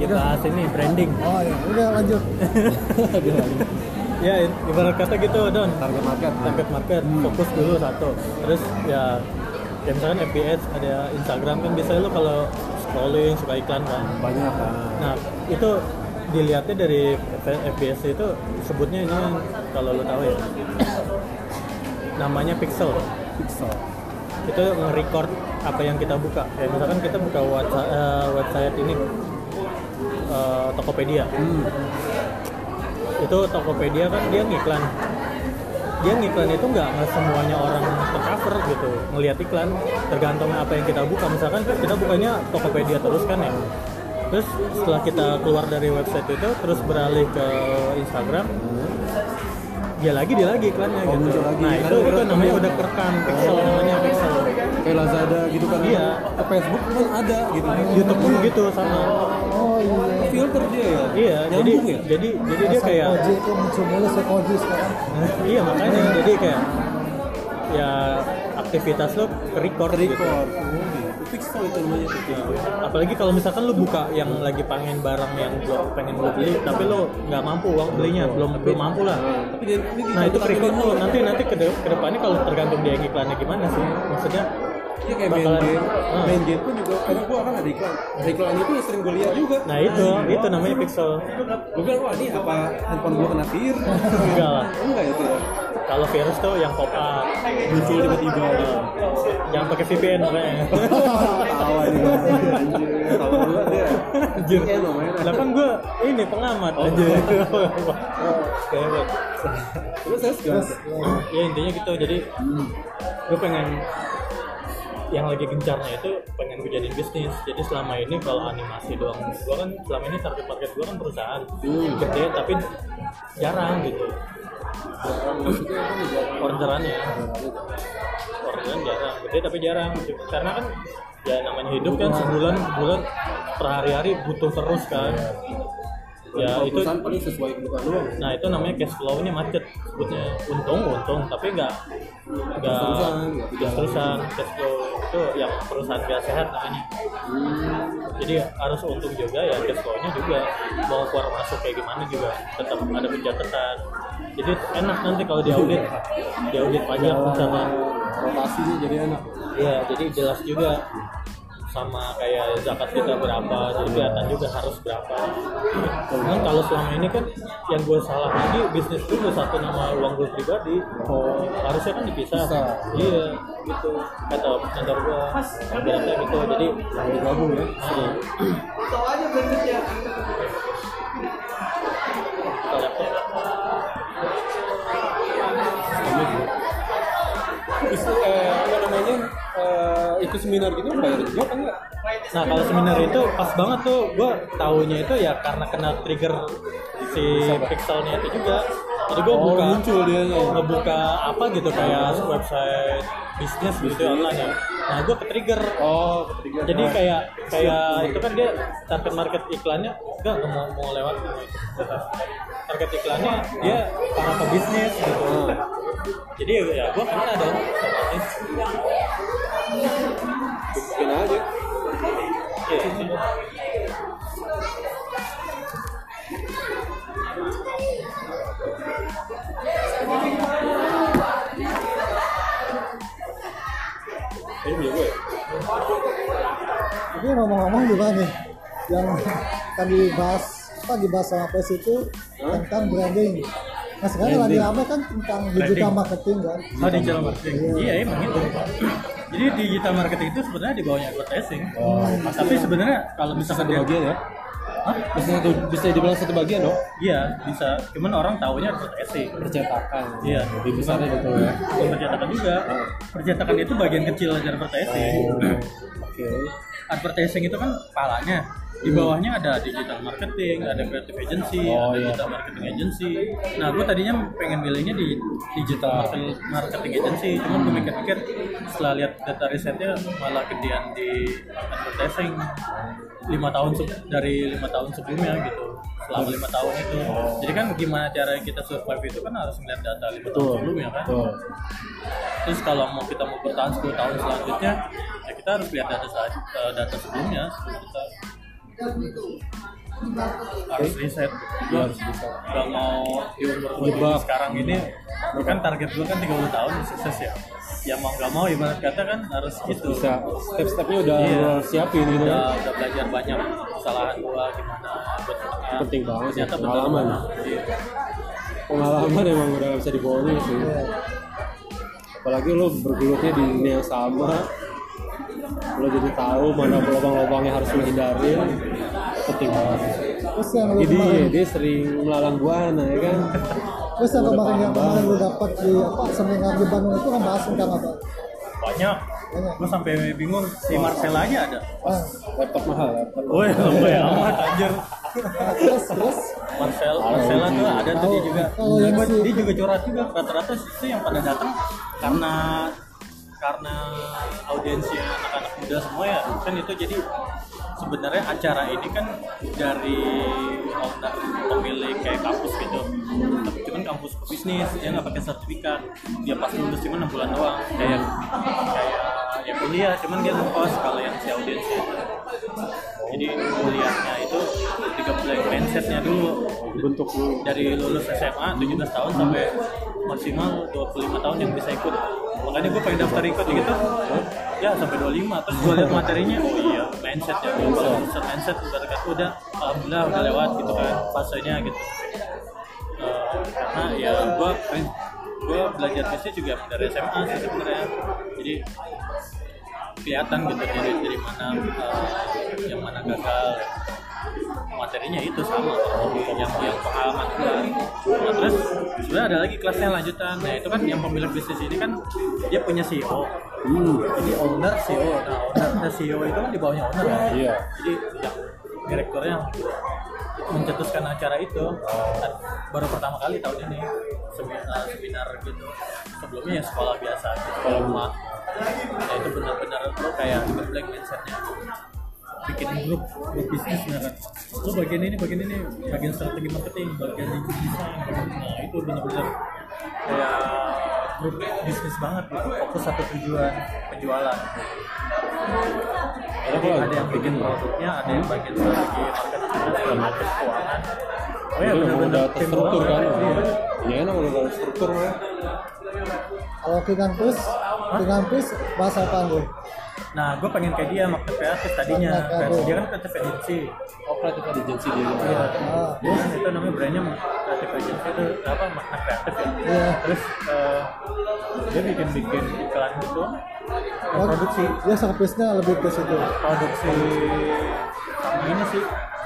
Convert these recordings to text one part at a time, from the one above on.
dibahas ini branding. Oh ya, udah lanjut. ya ibarat kata gitu don. Target market. Target market. Fokus dulu satu. Terus ya ya misalkan FBS ada Instagram kan biasanya lo kalau scrolling suka iklan kan? Banyak kan? Nah itu dilihatnya dari FBS itu sebutnya ini kalau lo tahu ya. Namanya pixel. Pixel. Itu nge-record apa yang kita buka. Kayak misalkan kita buka website, eh, website ini eh, Tokopedia. Hmm. itu Tokopedia kan dia ngiklan. Dia ngiklan itu nggak semuanya orang tercover gitu ngelihat iklan tergantung apa yang kita buka. Misalkan kita bukanya Tokopedia terus kan ya. Terus setelah kita keluar dari website itu terus beralih ke Instagram dia lagi dia lagi iklannya Oh, gitu. lagi. nah itu itu namanya udah kerekam pixel namanya pixel kayak Lazada gitu kan. Iya. ke Facebook pun ada gitu. YouTube pun gitu sama. Oh iya. filter dia ya? Iya jadi Nyambung ya? jadi jadi dia kayak Koji itu muncul mulu Sekoji sekarang. iya makanya. Jadi kayak ya aktivitas lo record gitu. record. Oh gitu. Pixel itu namanya pixel apalagi kalau misalkan lo buka yang lagi pengen barang yang lo pengen lo beli tapi lo nggak mampu uang belinya belum belum mampu lah. Tapi dia ini nah itu mulu. lo nanti nanti ke de- ke depannya kalau tergantung dia iklannya gimana sih. Maksudnya Iya kayak main game, Ah. main game pun juga kadang gua kan ada iklan. Ada iklan itu ya sering gue lihat juga. nah itu itu namanya pixel Gue bilang wah ini apa handphone gua kena virus? enggak lah Enggak itu ya. kalau virus tuh yang pop up Muncul tiba-tiba. jangan pakai VPN makanya Tawa ini anjir. Tawa dulu dia. Anjir. Lah kan gue ini pengamat aja. Terus sekarang ya intinya gitu jadi gue pengen yang lagi gencarnya itu pengen gue jadiin bisnis. Jadi selama ini kalau animasi doang gue kan selama ini target market gue kan perusahaan. Gede tapi jarang gitu. Orderannya orderan jarang. Gede tapi jarang. Karena kan ya namanya hidup kan sebulan sebulan per hari-hari butuh terus kan ya itu paling sesuai kebutuhan doang. Nah itu namanya cash flow-nya macet sebutnya untung untung tapi nggak nggak Terus-terusan, nggak terus terusan cash flow itu yang perusahaan gak sehat namanya. Jadi harus untung juga ya cash flow-nya juga mau keluar masuk kayak gimana juga tetap ada pencatatan. Jadi enak nanti kalau di audit di audit pajak misalnya. Rotasinya jadi enak. Iya jadi jelas juga sama kayak zakat kita berapa jadi kelihatan juga harus berapa cuman kalau selama ini kan yang gue salah lagi bisnis dulu satu nama uang gue pribadi Oh. harusnya kan dipisah Bisa. iya gitu kata kantor gue ibaratnya gitu jadi digabung ya. nah, seminar gitu bayar juga kan enggak? Nah kalau seminar itu pas banget tuh gue taunya itu ya karena kena trigger si pixelnya itu juga. Jadi gue Oh, buka muncul dianya. ngebuka apa gitu kayak website bisnis gitu ya online ya. Nah gue ke trigger. Oh, ketiga. Jadi kayak kayak itu kan dia target market iklannya enggak nggak mau mau lewat target iklannya dia para pebisnis gitu. Jadi ya gue kena dong otomatis. Bikin aja. Ini punya gue. Tapi ngomong-ngomong juga nih, yang tadi bahas apa dibahas sama PES itu tentang branding. Nah sekarang lagi ramai kan tentang digital marketing kan. Oh digital marketing. Iya emang itu. Jadi digital marketing itu sebenarnya di bawahnya advertising. Tapi sebenarnya kalau misalkan dia bagian ya. Hah? Bisa satu bisa dibilang satu bagian dong. Iya bisa. Cuman orang taunya advertising. Percetakan. Iya. Lebih besarnya gitu ya. Percetakan juga. Percetakan itu bagian kecil aja advertising. Oke. Advertising itu kan kepalanya. Di bawahnya ada digital marketing, ada creative agency, Oh, ada iya. digital marketing agency. Nah, gue tadinya pengen milihnya di digital marketing- agency, cuman gue mikir-mikir setelah lihat data risetnya malah gedean di advertising. Lima tahun dari lima tahun sebelumnya gitu. Selama lima tahun itu. Jadi kan gimana cara kita survive itu kan harus melihat data lima tahun sebelumnya kan. Betul. terus kalau mau kita mau bertahan 10 tahun selanjutnya ya kita harus lihat data saat- eh, data sebelumnya sebelum kita harus riset Iya, harus bisa. gak mau di umur gue sekarang ini kan target gue kan 30 tahun sukses ya ya mau gak mau ibarat kata kan harus gitu bisa step-stepnya udah Iya. lo siapin gitu udah, kan udah belajar banyak kesalahan gua gimana buat. Penting banget sih, Ternyata benar. pengalaman. Iya. pengalaman emang udah gak bisa dibohongin sih Iya. apalagi lo bergulutnya di dunia yang sama lo jadi tahu mana lubang-lubangnya harus lo hindarin penting banget Terus yang jadi kemarin, dia sering melalang buana ya kan? Terus yang kemarin yang kemarin lu dapat di apa seminar di Bandung itu kan bahas tentang apa? banyak. Gua sampai bingung si Marcel aja ada. Ah, laptop mahal laptop. Woi, lebay amat anjir. terus terus? Marcel, Marcela tuh ada tuh dia juga. Kalau yang Dia, juga curhat juga. Rata-rata itu yang pada datang karena karena audiensnya anak-anak muda semua ya kan itu jadi sebenarnya acara ini kan dari owner pemilik kayak kampus gitu. Tapi cuman kampus bisnis dia nggak pakai sertifikat. Dia pas lulus cuma enam bulan doang. Kayak kayak ya kuliah cuman dia ngekos kalau yang si audiensnya. Jadi kuliahnya itu digabung mindsetnya dulu. Bentuk lo dari lulus SMA 17 tahun sampai maksimal 25 tahun yang bisa ikut. Makanya gue pengen daftar ikut gitu. Ya sampai 25 terus gue lihat materinya oh iya mindset ya gue kalau mindset mindset udah dekat udah alhamdulillah udah lewat gitu kan fasenya gitu. Eh, karena ya gue gue belajar bisnis juga dari SMA sih sebenarnya. Jadi kelihatan gitu dari dari mana eh, yang mana gagal materinya itu sama yang yang pengalaman juga nah, terus sebenarnya ada lagi kelasnya lanjutan. Nah itu kan yang pemilik bisnis ini kan dia punya CEO hmm. jadi owner CEO nah owner nah, CEO itu kan di bawahnya owner kan? Iya. Jadi yang direkturnya mencetuskan acara itu Dan baru pertama kali tahun ini seminar, seminar gitu. Sebelumnya ya sekolah biasa gitu sekolah rumah. Ya itu benar-benar lo kayak ngeblek mindsetnya bikin grup grup bisnis ya kan? Lo bagian ini bagian ini bagian strategi marketing bagian desain bagian nah itu benar-benar kayak grup bisnis banget gitu. Fokus satu tujuan penjualan. Jadi ada yang bikin produknya ada yang bagian strategi marketing macam keuangan. Oh ya benar-benar udah tim terstruktur kan. Iya. ya enak kalau udah struktur mah kalau ke kampus, ke kampus bahas apa lu? Nah, gue pengen kayak dia makna kreatif tadinya. Kreatif. Dia kan kreatif agency. oh kreatif agency dia gitu Iya. Ah, Terus itu namanya brandnya kreatif agency itu apa makna kreatif ya. Iya. Terus eh, dia bikin bikin iklan gitu. Oh, produksi Dia servisnya lebih ke situ. produksi sama ini sih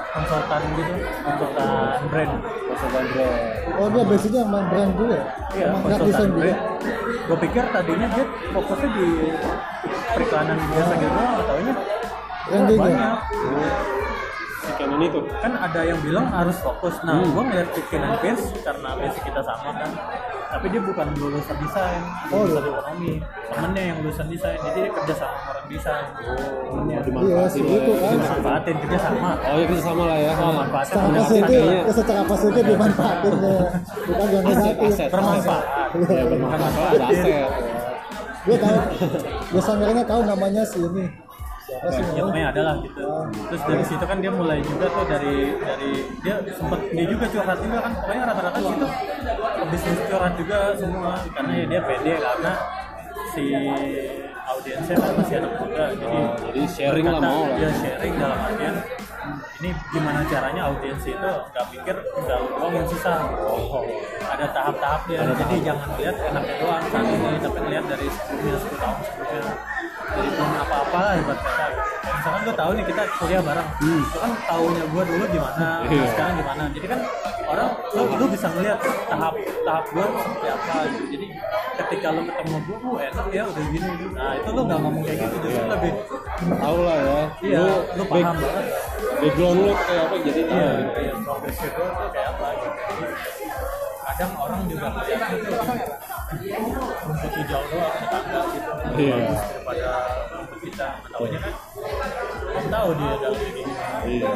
konsultan gitu konsultan brand konsultan brand Oh dia basicnya emang brand juga. iya emang konsultan juga. brand gue pikir tadinya dia fokusnya di periklanan biasa gitu nggak taunya Branding ya? banyak. Canon itu? Kan ada yang bilang harus fokus. Nah gua ngeliat Chicken and Pierce karena basic kita sama kan tapi dia bukan lulusan desain Oh, lulusan iya. ekonomi. Temennya yang lulusan desain jadi dia kerja sama orang desain. Temennya Oh, dimanfaatin Iya, lah ya. kan. manfaatin kerja sama. Oh ya kita sama lah ya. Oh, manfaatin Secara punya positif, kayaknya. ya, secara positif dimanfaatin ya. Bukan yang negatif. aset bermanfaat. Ya bermanfaat. Ada aset Gue tahu, gue samarnya tahu namanya si ini. Siapa sih ya namanya? pokoknya ada lah gitu terus dari situ kan dia mulai juga tuh dari dari dia sempat dia juga curhat juga kan pokoknya rata-rata situ bisnis curhat juga semua karena ya dia pede karena si audiensnya kan masih anak muda jadi Oh, jadi sharing lah mau lah. ya sharing dalam artian ini gimana caranya audiens itu nggak pikir nggak uang yang susah ada tahap-tahapnya jadi jangan lihat enaknya doang. Saat ini tapi lihat dari sebelumnya 10 tahun sebelumnya dari belum apa-apa lah ibarat kata. Misalkan gue tahu nih kita kuliah bareng. Itu kan tahunya gue dulu gimana Iya. sekarang gimana. Jadi kan orang lu, lu bisa ngeliat tahap tahap gue seperti apa gitu. Jadi ketika lu ketemu gue gue enak ya udah gini nah itu lu nggak ngomong kayak gitu justru lebih tahu lah ya. Iya lu back- paham banget background lu kayak apa? Jadi tahu gitu. iya. tuh kayak apa gitu kadang orang juga tuh rumput hijau doang tetangga gitu. Iya. daripada rumput kita. Kan belum tahu dia dalamnya kayak gimana iya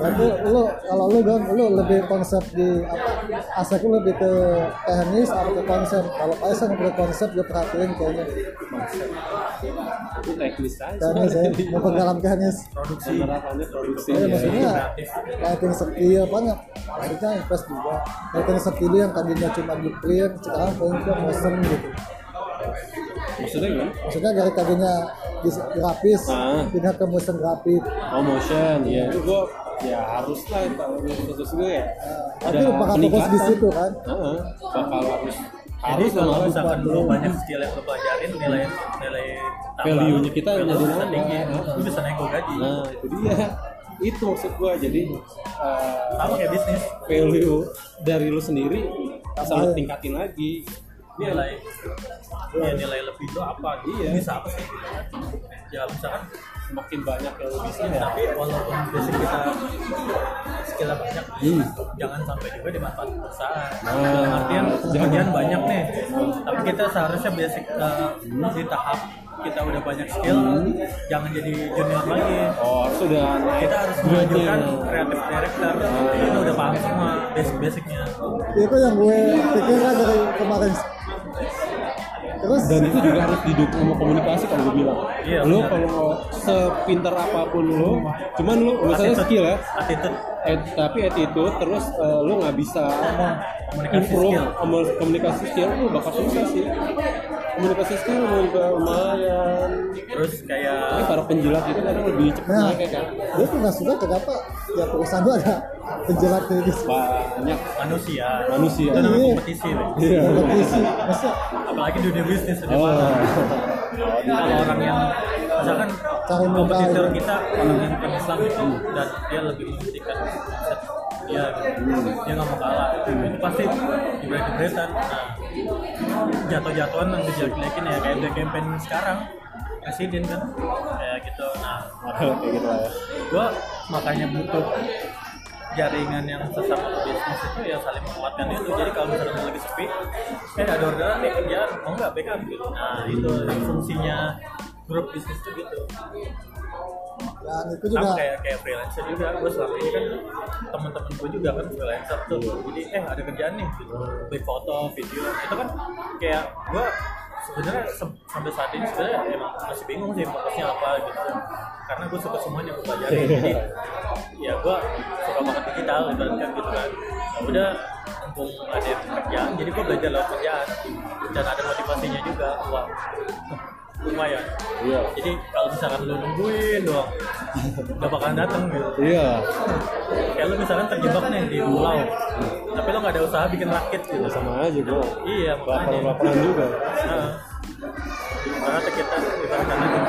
Berarti lu kalau lu kan lu lebih konsep di apa Asek lu lebih ke teknis atau ke konsep? Kalau Kaisang lebih ke konsep gue perhatiin kayaknya. Itu teknis aja. Teknis ya memperdalam teknis. Produksi. Produksi. Ya, ya. maksudnya lighting skill banyak maksudnya invest juga. Lighting skill yang tadinya cuma di print sekarang ke motion gitu. Maksudnya gimana? Maksudnya dari tadinya grafis Ah. pindah ke motion grafis. Oh motion ya itu gua ya harus lah khusus gue ya. Tapi bakal fokus di situ kan? Heeh, bakal harus Jadi harus kalau misalkan lu banyak skill yang lu pelajarin nilai nilai kita value jadi lu bisa tinggi lu bisa nego gaji. Nah itu dia. Itu maksud gua. Jadi eh, sama kayak bisnis. value dari lu sendiri bisa lu Tambah. tingkatin lagi nilai ya nilai lebih itu apa Iya. bisa apa sih? Ya misalkan semakin banyak yang bisa ya tapi walaupun basic kita skillnya banyak Hmm. jangan sampai juga dimanfaatkan perusahaan. Nah, dalam artian jangan. pekerjaan banyak nih. Tapi kita seharusnya basic uh, di tahap kita udah banyak skill jangan jadi junior lagi. Oh sudah naik kita harus mengajukan kreatif director. Kita udah paham semua basic basicnya itu yang gue pikirkan dari kemarin terus? Dan itu juga harus didukung sama komunikasi kalau gue bilang. Iya, lu kalau sepintar apa pun lu cuman lu misalnya Attitude. skill ya. Attitude. Eh, tapi attitude terus eh, lu nggak bisa komunikasi improve skill. komu- komunikasi skill lu bakal susah sih. Komunikasi skill juga lumayan. Terus ini kayak para penjilat itu kadang lebih cepat nah naik ya kan gue tuh nggak suka kenapa ya perusahaan gue ada penjelat gitu banyak manusia manusia itu namanya Iya. kompetisi. Iya. kompetisi maksudnya apalagi dunia bisnis udah Oh. kalau orang yang misalkan Cari muka kompetitor gitu. kita orang yang bukan Islam itu dan dia lebih mementingkan dia gitu. dia nggak mau kalah itu pasti jebret-jebretan nah jatuh-jatuhan yang dijelek-jelekin ya kayak the campaign sekarang presiden kan kayak gitu nah kayak gitu lah ya gua makanya butuh jaringan yang sesama bisnis itu ya saling menguatkan itu. Jadi kalau misalnya lagi sepi eh ada orderan nih kerjaan mau nggak backup gitu nah itu fungsinya grup bisnis itu gitu. Dan itu sama juga kayak kayak freelancer juga. Gue selama ini kan teman-teman gue juga kan freelancer tuh. Jadi eh ada kerjaan nih gitu. Beli foto video. Itu kan kayak gue sebenarnya se- sampai saat ini sebenarnya emang masih bingung sih fokusnya apa gitu. Karena gue suka semuanya gue pelajari jadi ya gue digital ibaratkan gitu kan. Ya udah mumpung ada kerjaan jadi gue belajar lewat kerjaan dan ada motivasinya juga wah lumayan. Iya. Jadi kalau misalkan lu nungguin doang gak bakalan datang gitu. Iya. Kayak lu misalkan terjebak nih di pulau tapi lu gak ada usaha bikin rakit gitu. Ya, sama aja bro. Iya makanya. Laporan-laporan juga. Nah, karena kita ibaratkan aja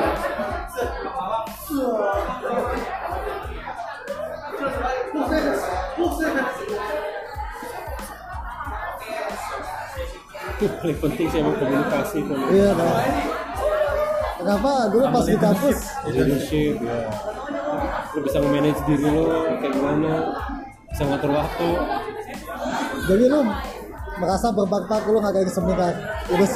paling penting sih emang komunikasi itu iya dong kenapa? Dulu pas di kampus? Leadership ya. Lu bisa manage diri lo kayak gimana bisa ngatur waktu. Jadi lu merasa bermanfaat lu ngadain seminar urus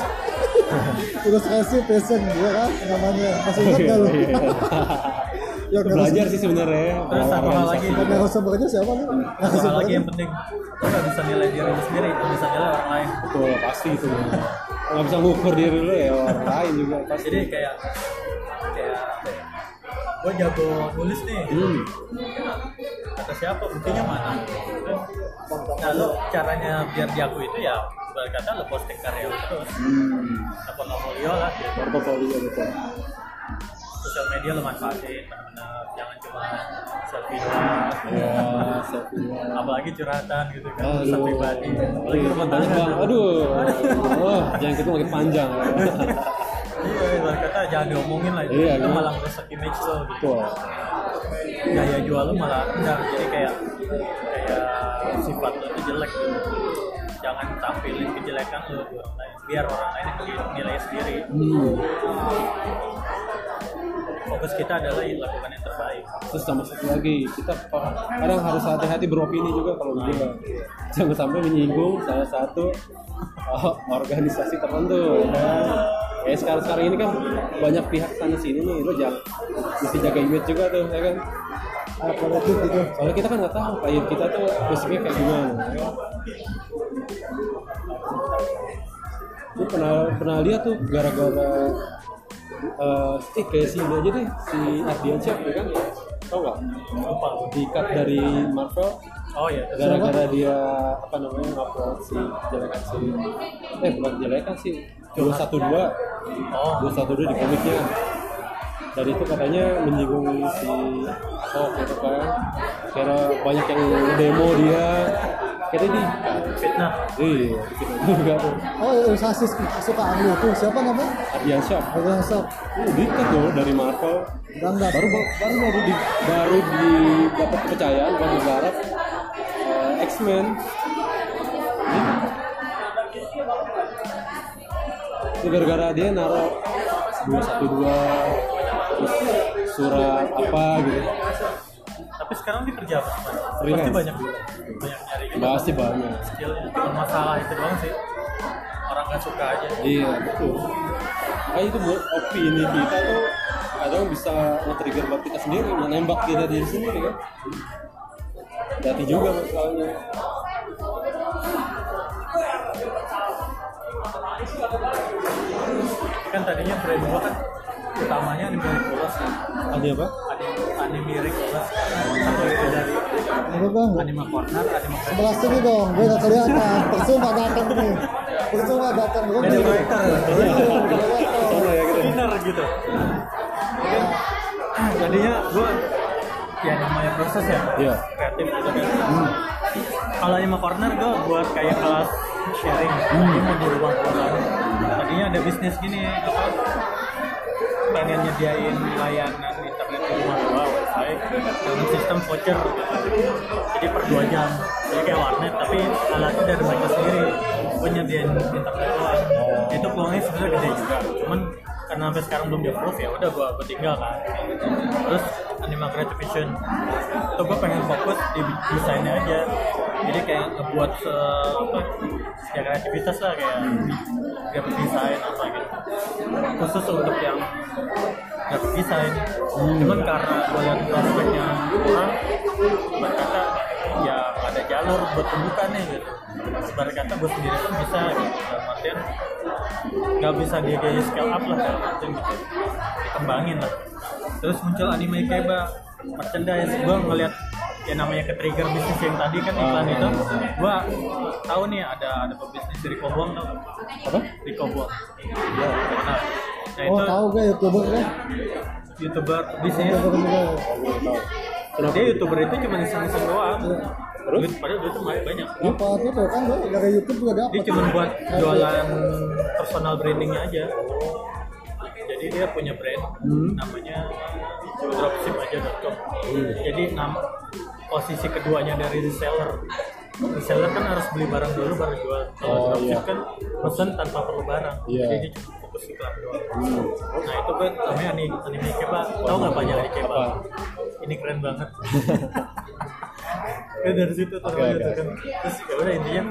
urus resi passion dia kan namanya. Masih ingat gak lu yang belajar sih sebenarnya. Terus satu hal lagi? yang narasumbernya siapa lu satu hal lagi yang penting? Lu gak bisa nilai diri lu sendiri lu bisa nilai orang lain. Betul pasti itu. Nggak bisa ngukur diri lo ya orang lain juga pasti. Jadi kayak kayak gue jago nulis nih. Hmm. kata siapa buktinya mana? Nah lo caranya biar diaku itu ya ibarat kata lo posting karya lo terus. Hmm. portfolio lah. Portofolio betul sosial media lo manfaatin benar-benar. Jangan cuma selfie doang. Ya selfie apalagi curhatan gitu kan Aduh. urusan pribadi. Apalagi rumah Banyak tangga bang, aduh, oh, jangan kita makin panjang. ya. iya ibarat kata jangan diomongin lah. Itu Iya, itu iya. malah merusak image lo gitu. Gaya jual lo malah enggak jadi kayak kayak sifat lo itu jelek gitu. Jangan tampilin kejelekan lo orang lain. Biar orang lain yang nilai sendiri. Hmm. Fokus kita adalah lakukan yang terbaik Terus sama satu lagi, kita kadang harus hati-hati beropini juga kalau dia jangan sampai menyinggung salah satu oh, organisasi tertentu. Ya. kan? Kayak sekarang sekarang ini kan banyak pihak sana sini nih, lo jangan mesti jaga image juga tuh, ya kan? politik gitu soalnya kita kan nggak tahu klien kita tuh basicnya kayak gimana gue pernah pernah lihat tuh gara-gara eh eh kayak si ini aja deh si Ardiansyah ya kan? Tau nggak apa? Di cut dari Marvel? Oh iya. Gara-gara dia apa namanya ngupload si jelekan si eh bukan jelekan sih dua satu dua. Oh. Dua satu dua di komiknya. Dan itu katanya menyinggung si Ahok gitu kan kira banyak yang demo dia kira di fitnah iya gitu juga tuh oh sasis suka anglo tuh siapa namanya Ardiansyah Adrian Sok uh, di cut tuh dari Marvel Ganda baru baru baru di baru di dapat kepercayaan baru digarap eh, X-Men itu gara-gara dia naruh dua satu dua surat apa gitu tapi sekarang dia kerja apa? Pasti banyak banyak nyari juga pasti banyak. Skillnya cuma masalah itu doang sih. Orang nggak suka aja. Iya betul. Kayak itu buat opini kita tuh kadang bisa nge-trigger buat kita sendiri menembak kita diri sendiri kan? Hati juga masalahnya. Kan tadinya brand gua kan utamanya anime Ricolas ada apa anime satu itu dari bang, anime corner anime corner sebelah sini dong, gue gak kelihatan. Percuma datang nih. Percuma datang. Gue Jadi director Sama ya? Gitu dinner gitu. Kan, jadinya gua ya namanya proses ya? Iya. kreatif gitu kan kalau anime corner gua buat kayak kelas sharing. Ini mau di ruang kelas tadinya ada bisnis gini apa? Pengen nyediain layanan internet di rumah gua wifi dengan sistem voucher. Jadi per dua jam. Jadi kayak warnet tapi alatnya dari mereka sendiri. Gue nyediain internet doang. Itu peluangnya sebenarnya gede juga. Cuman karena sampai sekarang belum di approve ya udah gua, gua tinggal kan terus Anima Vision. Itu gue pengen fokus di desainnya aja jadi kayak ngebuat se apa ya kreativitas lah kayak graphic design apa gitu. Khusus untuk yang graphic design cuman karena gue lihat prospeknya kurang berkata ya ada jalur buat pembukaannya gitu. Sebarang kata gue sendiri pun bisa gitu. Dalam artian nggak bisa dia kayak scale up lah dalam artian gitu. Dikembangin lah. Terus muncul anime keba merchandise. Gue ngeliat ya namanya ke trigger bisnis yang tadi kan iklan itu. Gue tahu nih ada ada pebisnis dari Kobuang tau. Apa? Rico Buang nah, nah Oh itu tahu gue youtuber kan? youtuber bisnis. Dia youtuber itu cuma iseng-iseng doang. Terus? Padahal duit tuh banyak. Apa itu tuh kan gue dari YouTube juga dapat. dia cuma buat jualan personal brandingnya aja. Jadi dia punya brand namanya dropship.com jadi nama posisi keduanya dari reseller. Reseller kan harus beli barang dulu baru jual. Kalau Oh, dropship iya. kan pesan tanpa perlu barang. Iya. jadi dia cuma fokus iklan doang. Nah itu kan namanya anime, anime keba tau nggak banyak anime keba ini keren banget. Ya dari situ namanya oke, tuh kan. terus ya udah intinya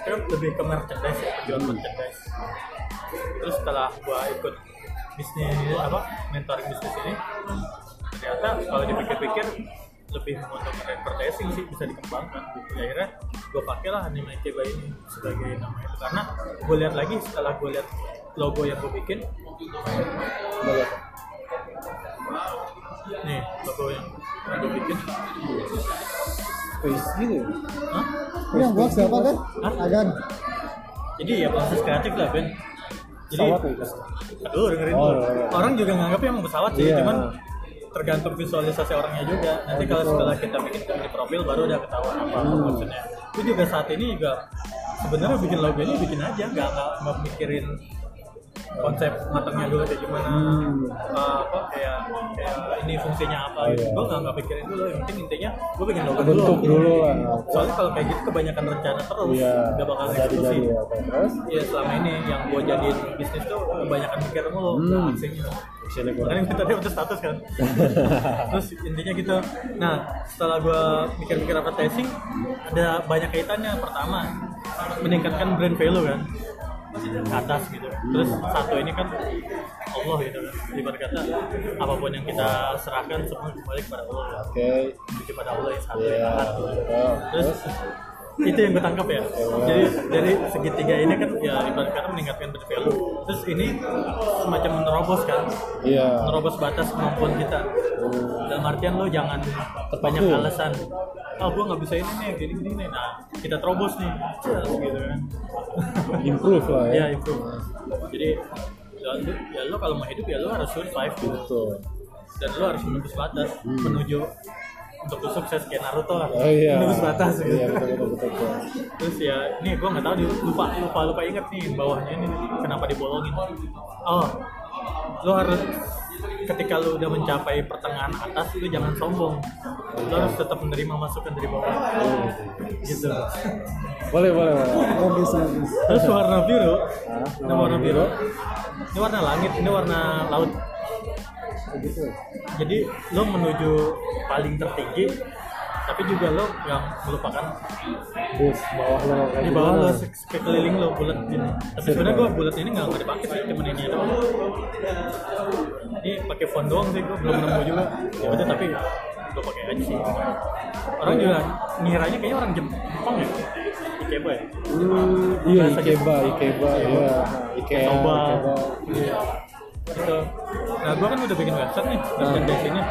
kan lebih ke merchandise ya penjual merchandise. Terus setelah gua ikut bisnis apa mentoring bisnis ini ternyata kalau dipikir-pikir lebih menguntungkan advertising sih bisa dikembangkan gitu Ya, akhirnya gue pakai lah anime Keba ini sebagai nama itu karena gue lihat lagi setelah gue lihat logo yang gue bikin nih logo yang gue bikin face gitu ya? Hah? Yang buat siapa kan? Hah? Agan. jadi ya proses kreatif lah Ben jadi pesawat ya aduh dengerin Oh, dulu. iya, iya. orang juga nganggap yang pesawat sih Iya. cuman tergantung visualisasi orangnya juga. Nanti kalau setelah kita bikin di profil baru udah ketahuan apa Hmm. maksudnya. Itu juga saat ini juga sebenarnya bikin logo ini bikin aja nggak nggak nggak mikirin konsep matangnya dulu kayak gimana Hmm. uh, apa kayak kayak ini fungsinya apa Oh, gitu iya. gue nggak nggak pikirin dulu yang penting intinya gue bikin logo bentuk dulu lah soalnya kalau kayak gitu kebanyakan rencana terus iya nggak bakal jadi eksekusi jadi ya terus Iya selama ini yang gue jadiin bisnis tuh kebanyakan mikir mulu Hmm. aksinya. Sini gua. Makanya kita dia udah status kan. Terus intinya gitu. Nah setelah gue mikir-mikir advertising ada banyak kaitannya. Pertama meningkatkan brand value kan. Ke atas gitu. Terus satu ini kan Allah gitu. Kan ibarat kata apa pun yang kita serahkan semua kembali kepada Allah. Oke. Menuju pada Allah yang satu Iya. yang Oh, terus itu yang gue tangkap ya jadi dari segitiga ini kan ya ibarat kata meningkatkan bad value terus ini semacam menerobos kan? Iya. Menerobos batas kemampuan kita. Dalam artian lo jangan banyak Terpaku. alasan oh gue nggak bisa ini nih gini gini nih. Nah kita terobos nih. Cus, gitu kan. Improve lah ya. Ya itu jadi ya, ya lo kalau mau hidup ya lo harus survive gitu. Betul. Dan lo harus menembus batas menuju untuk sukses kayak Naruto lah. Hmm. oh iya. Menembus batas gitu. iya betul betul betul, betul. terus ya ini gue nggak tahu lupa lupa lupa inget nih bawahnya ini kenapa dibolongin. Oh lo harus ketika lo udah mencapai pertengahan atas lo jangan sombong. Lo harus tetap menerima masukan dari bawah. Gitu. Boleh boleh boleh. Logis logis. terus warna biru. Ini warna biru. Ini warna langit ini warna laut. Jadi lo menuju paling tertinggi tapi juga lo yang melupakan bus bawah lo kayak di bawah lo sekeliling lo bulat gini tapi sebenarnya gue bulat ini nggak nggak dipakai sih cuman ini doang. Ini pakai font doang sih gue belum nemu juga. Ya udah tapi gue pakai aja sih. Orang juga ngiranya kayaknya orang Jepang ya? Ikeba ya? Hmm, iya Bahasa Ikeba, Ikeba, iya, Ikea. Ikeba. Iya. Gitu. Nah, gua kan udah bikin website nih, merchandise-nya.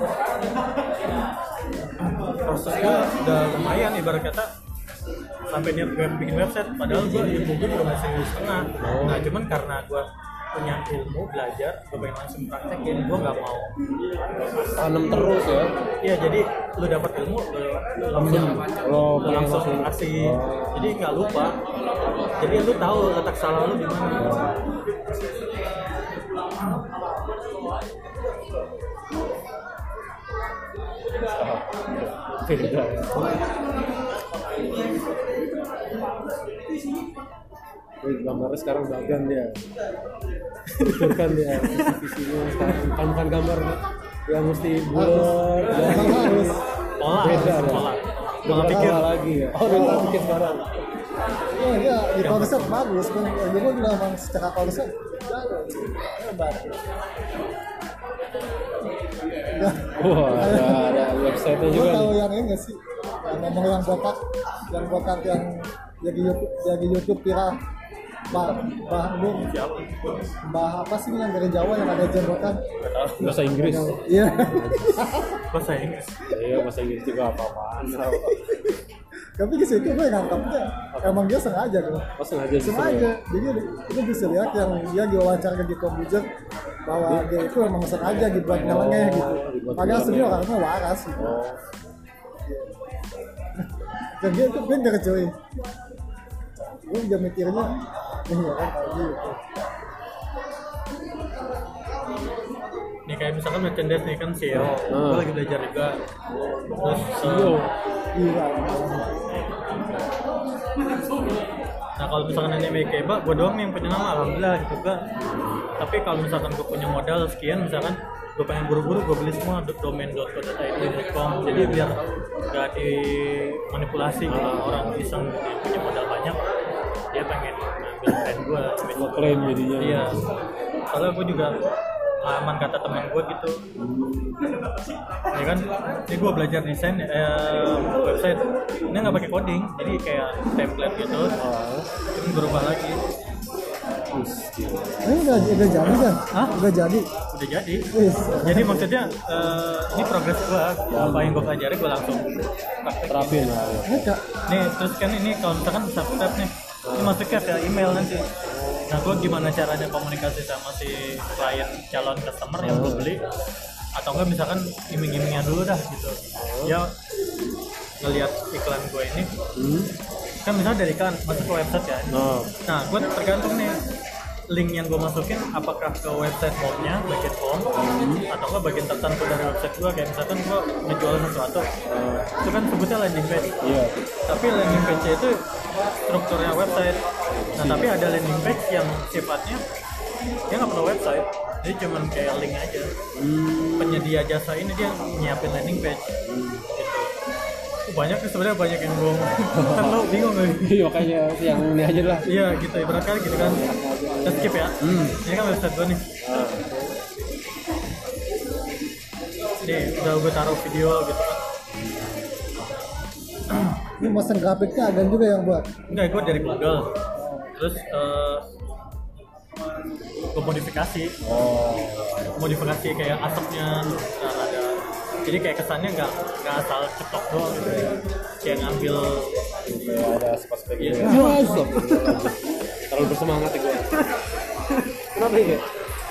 Proses gua udah lumayan ibarat kata sampai niat gue bikin website. Padahal gua ilmu gue juga masih setengah. Nah cuman karena gua punya ilmu belajar gue pengen langsung praktekin gue nggak mau Tanam terus ya. Iya jadi lu dapat ilmu lu, lu langsung Lo lu pengen langsung. kasih. Jadi nggak lupa. Jadi lu tahu letak salah lu di mana. Ya. Wih, gambarnya sekarang bagan dia. Tuturkan dia sekarang. Kan bukan gambar yang mesti bulat. Emang harus. pola Beda ya. pola Udah pikir lagi ya. Oh, udah pikir sekarang. Oh iya, di konsep bagus. Kan gue juga emang secara konsep hebat. Wah, ada ada website-nya gue juga tahu nih. yang ini nggak sih? Yang ngomong yang botak, yang botak yang jadi YouTube, jadi YouTube viral. Bah, bah, lu, bah apa sih yang dari Jawa yang ada jenggotan? Bahasa Inggris. Iya. bahasa Inggris Iya, bahasa Inggris juga apa-apaan. Tapi di situ gue nangkapnya emang dia sengaja tuh. Oh, sengaja sih. sengaja. Jadi itu bisa lihat yang dia diwawancara di komputer bahwa dia itu emang sengaja dibuat nyeleneh gitu. padahal sebenarnya orangnya waras gitu. Oh, dan dia itu bener cuy gue juga mikirnya iya kan kayak gitu kayak misalkan merchandise nih kan CEO Hmm. gue lagi belajar juga. Terus CEO. iya. Nah kalau misalkan ini Mekeba gue doang nih yang punya nama. Alhamdulillah gitu kan tapi kalau misalkan gue punya modal sekian misalkan gue pengen buru-buru gue beli semua do- domain.co.id.com jadi biar gak dimanipulasi kalau orang iseng yang punya modal banyak dia pengen ngambil brand gue Ngeklaim jadinya. iya. Soalnya gue juga pengalaman kata teman gue gitu. Ya kan? Ini gue belajar desain eh, website. Ini nggak pakai coding jadi kayak template gitu. Cuma berubah lagi. Ini udah udah jadi kan? Hah? udah jadi? Udah jadi. Wih, jadi maksudnya eh, ini progres gue apa yang gue pelajari gue langsung Terapin lah. ya. ini nih terus kan ini kalau misalkan subscribe nih ini masuknya ke email nanti nah gue gimana caranya komunikasi sama si klien calon customer yang gue beli? Atau enggak misalkan iming-imingnya dulu dah gitu. Ya ngelihat iklan gue ini. Hmm. kan misalnya dari iklan masuk ke website ya. Nah, nah gue tergantung nih link yang gue masukin apakah ke website home-nya bagian home atau enggak bagian tertentu dari website gue kayak misalkan gue ngejual sesuatu itu kan sebutnya landing page. Iya. tapi landing page itu strukturnya website. Nah tapi ada landing page yang sifatnya dia nggak perlu website dia cuman kayak link aja. Hmm. penyedia jasa ini dia nyiapin landing page. Gitu. Banyak sih sebenarnya banyak yang gue kan lo bingung kali Iya makanya yang ini aja lah. iya gitu. Ibarat kali gitu kan kita skip ya Hmm. ini kan website gue nih nih udah gue taruh video gitu kan Ini motion grafiknya agan juga yang buat. enggak gue dari Google terus eh gue modifikasi Oh. modifikasi kayak asapnya ntar ada jadi kayak kesannya nggak nggak asal cetok doang gitu kayak ngambil ada spek-spek Iya. gitu. Terlalu bersemangat ya gue. Kenapa ya?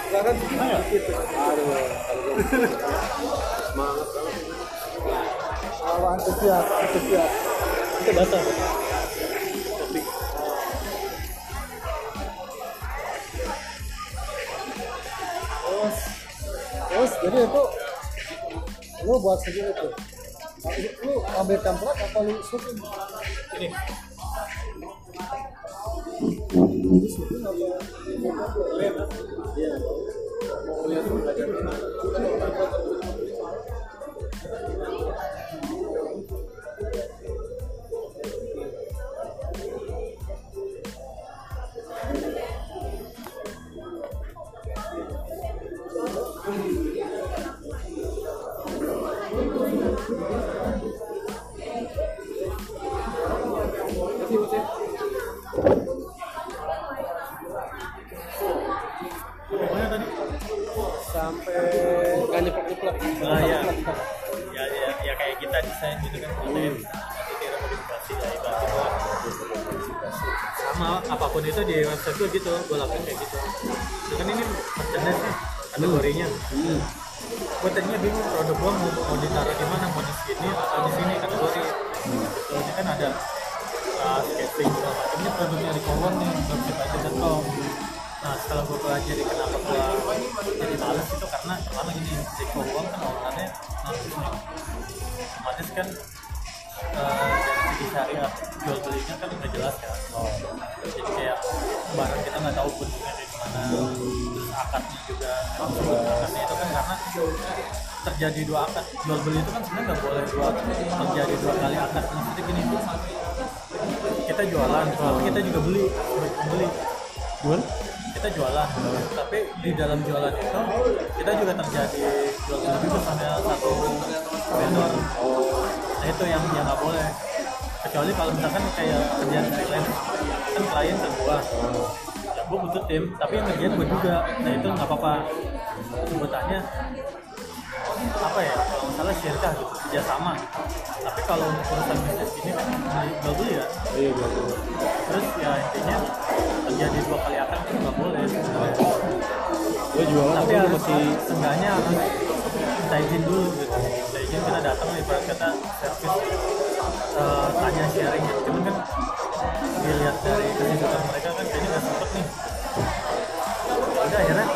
Enggak kan gitu. Aduh, semangat. Oh, antusias, antusias. itu data Terus, terus jadi itu lu buat segini tuh. Lu ambil kontrak apa lu syuting? ini? Iya. Sampai nggak nyeplok-nyeplok. ah ya ya ya, ya kayak kita desain gitu kan desain nanti modifikasi ibaratnya. Sama apa pun itu di website gue gitu gue lakuin kayak gitu. Nah, kan ini merchandise nih kategorinya. Hmm. gue tadinya bingung produk gue mau, mau ditaruh di mana mau di sini atau di sini kategori. Ini kan ada uh, sketching segala macamnya produknya di kolom nih website aja.com nah setelah gue pelajari kenapa gue jadi males itu karena pertama gini di kolom kan orderannya narsis nih. Otomatis kan uh, dari segi jual belinya kan nggak jelas kan. Jadi kayak barang kita nggak tahu bentuknya dari mana terus akadnya juga akadnya itu kan karena terjadi dua akad. Jual beli itu kan sebenarnya nggak boleh dua terjadi dua kali akad. Maksudnya gini kita jualan tapi kita juga beli pembeli Gimana? Kita jualan. Tapi di dalam jualan itu kita juga terjadi jual beli juga sama satu vendor. Nah itu yang yang nggak boleh. Kecuali kalau misalkan kayak kerjaan freelance kan klien ke gua. Ya gua butuh tim tapi yang kerjaan gua juga. Nah itu nggak apa-apa. Sebutannya apa ya kalau salah syirkah gitu kerjasama. Gitu tapi kalau untuk urusan bisnis ini kan beli jual beli ya. Iya, betul. terus ya intinya terjadi dua kali akad itu nggak boleh. Gue jualan tapi harus masih seenggaknya harus minta izin dulu gitu. Minta izin kita datang ibarat kata servis eh, tanya sharing gitu. Cuman kan dilihat dari kesibukan mereka kan kayaknya nggak sempet nih. Ya udah akhirnya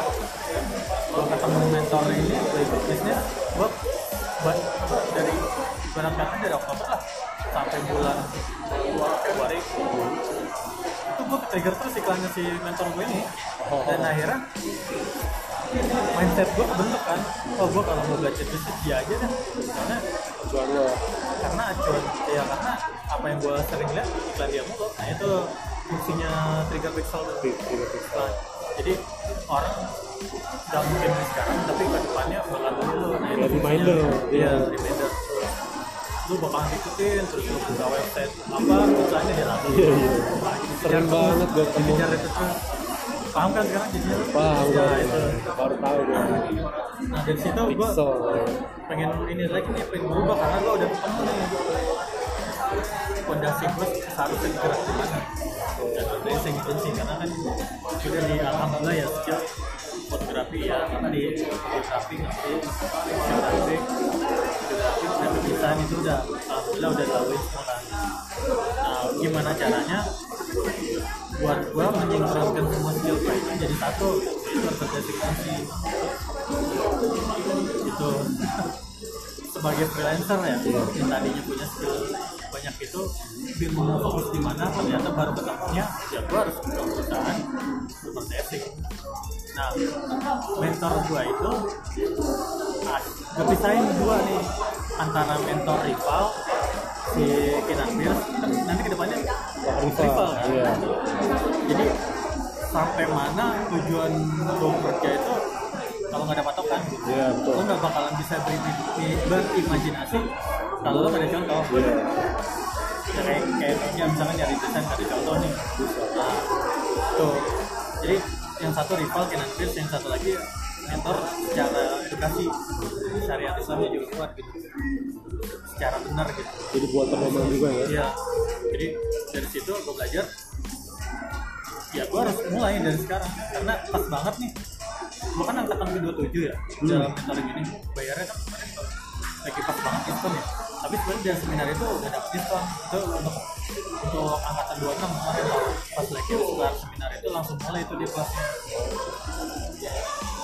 kalau ketemu mentor ini gue ikut bisnis gue dari ibarat kata dari Oktober lah sampai bulan Februari itu gue trigger terus iklannya si mentor gue ini. Dan akhirnya mindset gue kebentuk kan. Oh gue kalau mau budget bisnis dia aja deh. Karena lo. karena acuan ya karena apa yang gue sering lihat iklan dia mulu. Nah itu fungsinya trigger pixel tuh. Nah, jadi orang nggak mungkin sekarang tapi ke depannya bakal lo nah itu Kayak fungsinya. reminder. iya. reminder lu bakal ngikutin terus lu buka website apa iklannya dia langsung Iya, iya. Jadi dikejar banget gua ketemu. dikejar itu paham kan sekarang jadinya? Paham ya itu Baru tahu gue. nah dari situ Pixel. pengen ini lagi nih pengen berubah karena gue udah ketemu nih fondasi gue seharusnya gerak di mana dan gitu sih karena kan udah di alhamdulillah ya skill fotografi ya di fotografi ngerti fotografi graphic design itu udah alhamdulillah udah laluin semua nah gimana caranya buat gue menyinkronkan semua skill itu jadi satu itu organisasi itu sebagai freelancer ya yang tadinya punya skill banyak itu bingung mau fokus di mana ternyata baru ketemunya ya gue harus buka perusahaan bermerdesing nah mentor gue itu ah, gue pisahin dua nih antara mentor rival si Kinan Pierce kan nanti ke depannya rival. rival kan Iya. jadi sampai mana tujuan lo kerja itu kalau nggak ada patokan gitu Iya, betul. lo nggak bakalan bisa beri- berimajinasi kalau lo ada contoh Iya. ya kayak kayak ya misalnya nyari desain ada contoh nih nah tuh jadi yang satu rival Kenan Pierce yang satu lagi mentor secara edukasi syariat Islamnya juga kuat gitu secara benar gitu Jadi buat pedoman juga ya. Iya. Jadi dari situ gue belajar. Ya gue harus mulai dari sekarang karena pas banget nih. Gue kan angkatan ke-27 ya dalam mentoring ini. Bayarnya kan kemarin lagi pas banget diskon ya. Tapi sebenarnya dari seminar itu udah dapet diskon. Itu untuk untuk angkatan 26 kemarin pas lagi setelah seminar itu langsung mulai itu dia kelasnya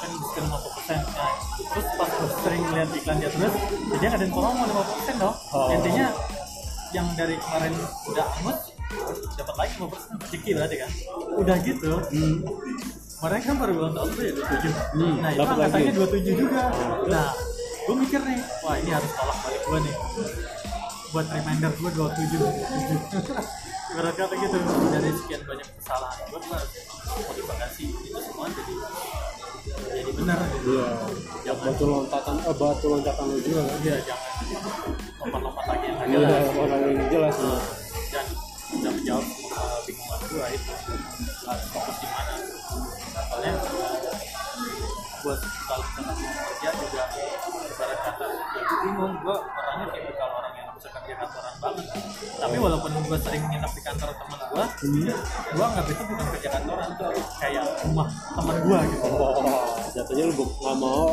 kan diskon 50 persen nah, terus pas gue sering lihat iklan dia terus jadi ada yang promo 50 persen dong. Oh. intinya yang dari kemarin udah angus dapat lagi 50 persen. Rezeki berarti kan? Udah gitu. Mereka kan baru ulang tahun tuh ya 27 Hmm, nah itu angkatannya lagi. 27 juga. Nah gue mikir nih wah ini harus tolak balik gue nih. Buat reminder gue 27 Ibarat kata gitu dari sekian banyak kesalahan gue gue harus motivasi itu semua jadi jadi benar Iya. Ya batu lompatan, eh, batu loncatan lu juga kan. Iya jangan lompat-lompat lagi yang nggak Iya, jelas orang yang jelas. Nah, dan bisa menjawab semua bingungan gua itu harus fokus di mana soalnya buat kalau mau kerja juga ibarat kata ya bingung gua orangnya kayak tapi walaupun gua sering nginep di kantor teman gua gua nggak itu bukan kerja kantoran tuh kayak rumah teman gua gitu Oh, jatuhnya lu nggak mau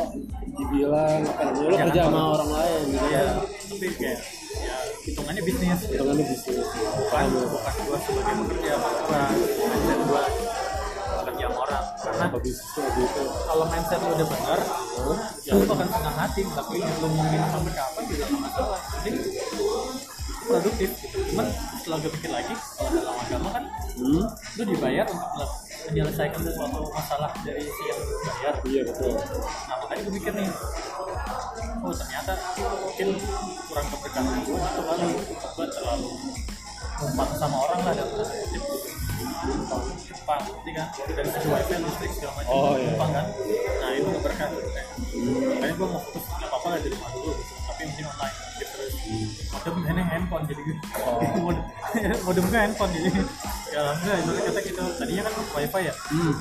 dibilang apa namanya lu Kerja kerja sama kantor. orang lain gitu Iya, ya. tapi kayak ya hitungannya bisnis gitu. Hitungannya bisnis. bukan bukan gua sebagai pekerja sama orang mindset gua kerja sama orang karena gitu. kalau mindset lu udah benar ya lu bakal senang hati tapi lu mau minum sampai kapan juga nggak masalah jadi produktif. Cuman setelah gue pikir lagi kalau dalam agama kan Hmm? lu dibayar untuk menyelesaikan sesuatu masalah dari si yang bayar. Iya betul. nah makanya gue mikir nih oh ternyata mungkin kurang keberkahan gue atau kali gue terlalu numpang sama orang lah dalam kutip. Numpang ngerti kan? Dari segi wifi listrik segala macam. Oh, iya. kan? Nah itu berkah makanya gue mau fokus nggak apa-apa lah di rumah dulu handphone jadi gitu modem modem gue handphone jadi. Ya alhamdulillah itu kata gitu. Tadinya kan wifi ya. Hmm.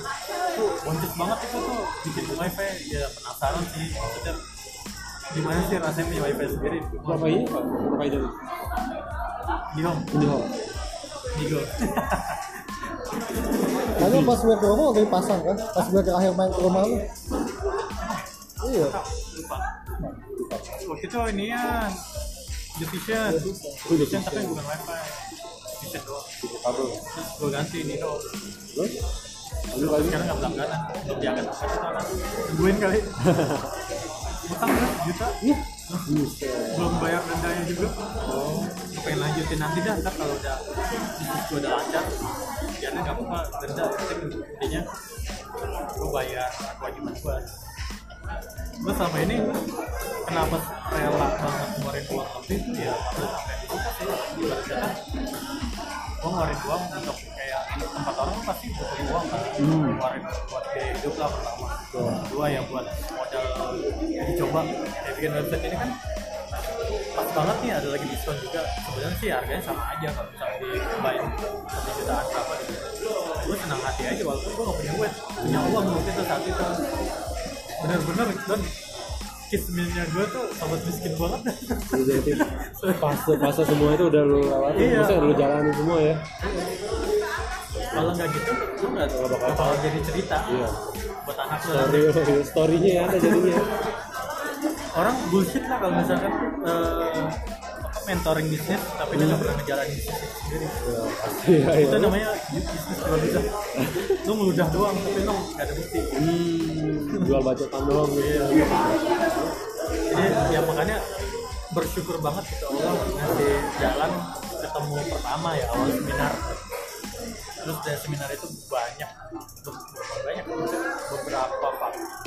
tuh boncos banget itu tuh bikin wifi. Ya penasaran sih. Maksudnya gimana sih rasanya punya wifi sendiri? Berapa ini pak? Berapa ini? di home. Home. di go Makanya pas gue ke rumah udah dipasang kan? Pas gue terakhir main ke rumah lu. Iya. Lupa. Waktu itu ini ya The Vision Oh, The Vision tapi bukan wifi. Vision doang. Kabel. terus gue ganti home Terus? Lanjut lagi. sekarang nggak berlangganan belum diangkat kan nungguin kali. Utang kan? Juta? Buset. belum bayar dendanya juga. Oh. Gue pengen lanjutin nanti dah. Ntar kalau udah bisnis gue udah lancar biarnya nggak apa-apa. Denda penting intinya gue bayar kewajiban gue gue selama ini kenapa rela banget ngeluarin uang lebih tuh ya karena suka sih ibaratnya gue ngeluarin uang untuk kayak tempat orang pasti butuh uang kan? Hmm. ngeluarin buat biaya hidup lah pertama. Kedua ya buat modal dicoba. Kayak bikin website ini kan pas banget nih ada lagi diskon juga. Sebenarnya sih harganya sama aja kalau misalnya dicobain satu jutaan berapa gitu. Gue senang hati aja walaupun gue gak punya duit punya uang waktu itu saat itu. Bener-bener dan kisminnya gue tuh sobat miskin banget Jadi fase fase semua itu udah lu lewati, Iya. maksudnya udah lu jalani semua ya. kalau nggak gitu gue nggak bakal bakal jadi cerita Iya. buat anak lo Story, storynya ya ada jadinya. orang bullshit lah kalau misalkan apa, mentoring bisnis tapi dia nggak pernah ngejalanin bisnis sendiri. Iya, iya. itu namanya bisnis jual bisa lu ngeludah doang tapi lu nggak ada bukti. Hmm, jual bacotan doang gitu. jadi ya makanya bersyukur banget gitu Allah ngasih jalan ketemu pertama ya awal seminar. Terus dari seminar itu banyak banyak beberapa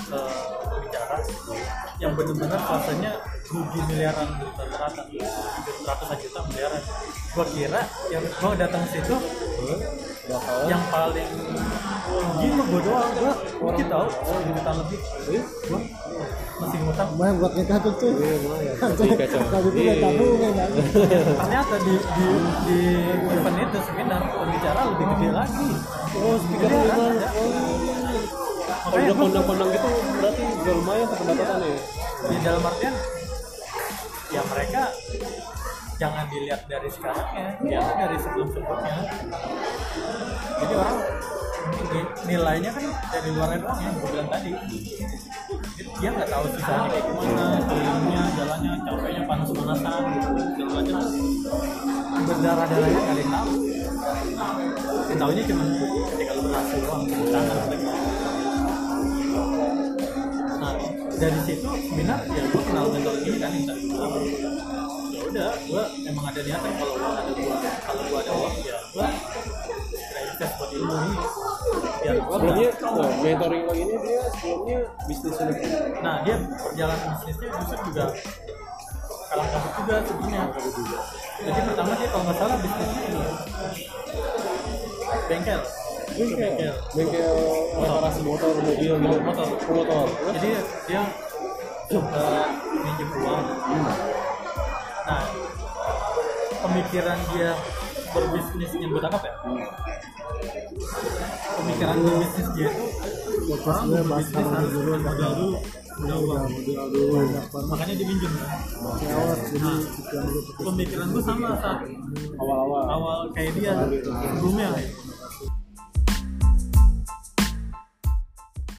pembicara bicara yang benar-benar fasenya rugi miliaran rata-rata ratusan juta miliaran. Gua kira yang gua datang ke situ yang paling rugi mah gua doang. Gua rugi tau sepuluh juta lebih. Gua masih ngutang. Main buat nikah tuh tuh Iya, kalau itu udah tabungan kan? Ternyata di di di event itu seminar pembicara lebih gede lagi. Oh speaker Miliaran, memang ya. Kalau makanya udah kondang-kondang gitu berarti udah lumayan tuh pendapatan ya? Ya dalam artian ya mereka jangan dilihat dari sekarangnya ya dari sebelum sebelumnya. Jadi orang ni- nilainya kan dari luar doang yang gue bilang tadi. Dia nggak tahu susahnya kayak gimana kelilingnya jalannya capeknya panas panasan gitu segala macam. Berdarah darahnya yang tahu. Yang tahunya cuma ketika lu berhasil doang tangan mereka dari situ seminar ya gue kenal mentor ini kan yang tadi gue ya udah gue emang ada niatan kalau gue ada gua kalau gue ada uang ya gue invest buat ilmu ini. Biar gue sebelumnya oh, mentoring lo ini dia sebelumnya bisnis ini. Nah dia perjalanan bisnisnya justru juga kalah kabut juga sebelumnya. Jadi pertama dia kalau nggak salah bisnisnya ini bengkel bengkel bengkel reparasi motor mobil gitu. Motor. motor. Jadi dia coba minjem uang. Nah pemikiran dia berbisnis yang gue tangkap ya pemikiran berbisnis dia itu orang berbisnis harus modal dulu modal uang. Makanya dia minjem kan dulu pemikiran gue sama saat awal-awal. Awal kayak dia sebelumnya